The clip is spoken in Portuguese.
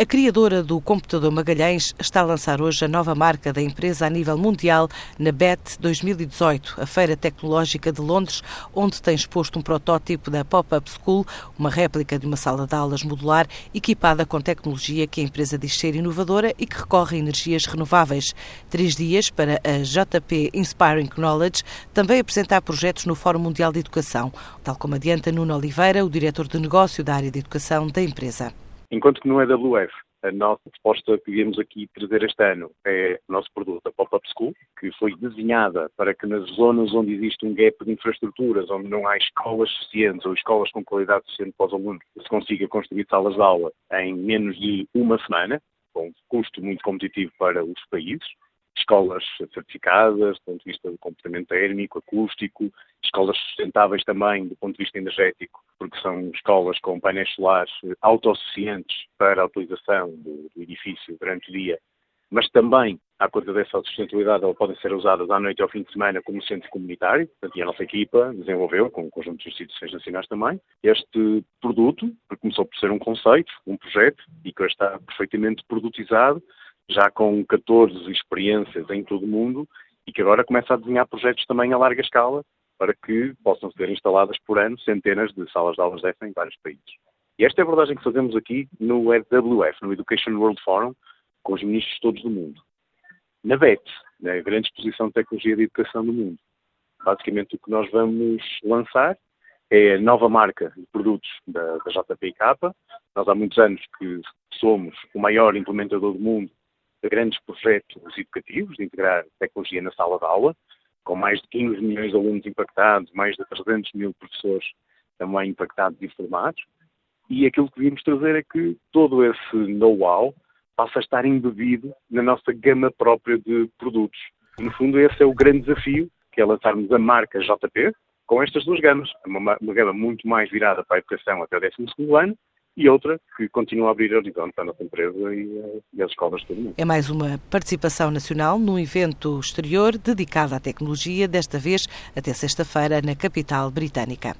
A criadora do computador Magalhães está a lançar hoje a nova marca da empresa a nível mundial na BET 2018, a Feira Tecnológica de Londres, onde tem exposto um protótipo da Pop-Up School, uma réplica de uma sala de aulas modular equipada com tecnologia que a empresa diz ser inovadora e que recorre a energias renováveis. Três dias para a JP Inspiring Knowledge também apresentar projetos no Fórum Mundial de Educação, tal como adianta Nuno Oliveira, o diretor de negócio da área de educação da empresa. Enquanto que no EWF, a nossa proposta que viemos aqui trazer este ano é o nosso produto, a Pop-Up School, que foi desenhada para que nas zonas onde existe um gap de infraestruturas, onde não há escolas suficientes ou escolas com qualidade suficiente para os alunos, se consiga construir salas de aula em menos de uma semana, com um custo muito competitivo para os países, escolas certificadas do ponto de vista do comportamento térmico, acústico, escolas sustentáveis também do ponto de vista energético, porque são escolas com painéis solares autossuficientes para a utilização do, do edifício durante o dia, mas também, à conta dessa sustentabilidade, elas podem ser usadas à noite ou ao fim de semana como centro comunitário. E a nossa equipa desenvolveu, com um conjunto de instituições nacionais também, este produto, que começou por ser um conceito, um projeto, e que está perfeitamente produtizado já com 14 experiências em todo o mundo e que agora começa a desenhar projetos também a larga escala para que possam ser instaladas por ano centenas de salas de aulas dessa em vários países. E esta é a abordagem que fazemos aqui no EWF, no Education World Forum, com os ministros todos do mundo. Na BET, na Grande Exposição de Tecnologia de Educação do Mundo. Basicamente o que nós vamos lançar é a nova marca de produtos da, da JPIK. Nós há muitos anos que somos o maior implementador do mundo grandes projetos educativos, de integrar tecnologia na sala de aula, com mais de 15 milhões de alunos impactados, mais de 300 mil professores também impactados e formados. E aquilo que vimos trazer é que todo esse know-how passa a estar embebido na nossa gama própria de produtos. No fundo, esse é o grande desafio, que é lançarmos a marca JP com estas duas gamas. Uma, uma gama muito mais virada para a educação até o 12 ano e outra que continua a abrir horizonte para a nossa empresa e, eh, e as escolas todo mundo. É mais uma participação nacional num evento exterior dedicado à tecnologia, desta vez até sexta-feira na capital britânica.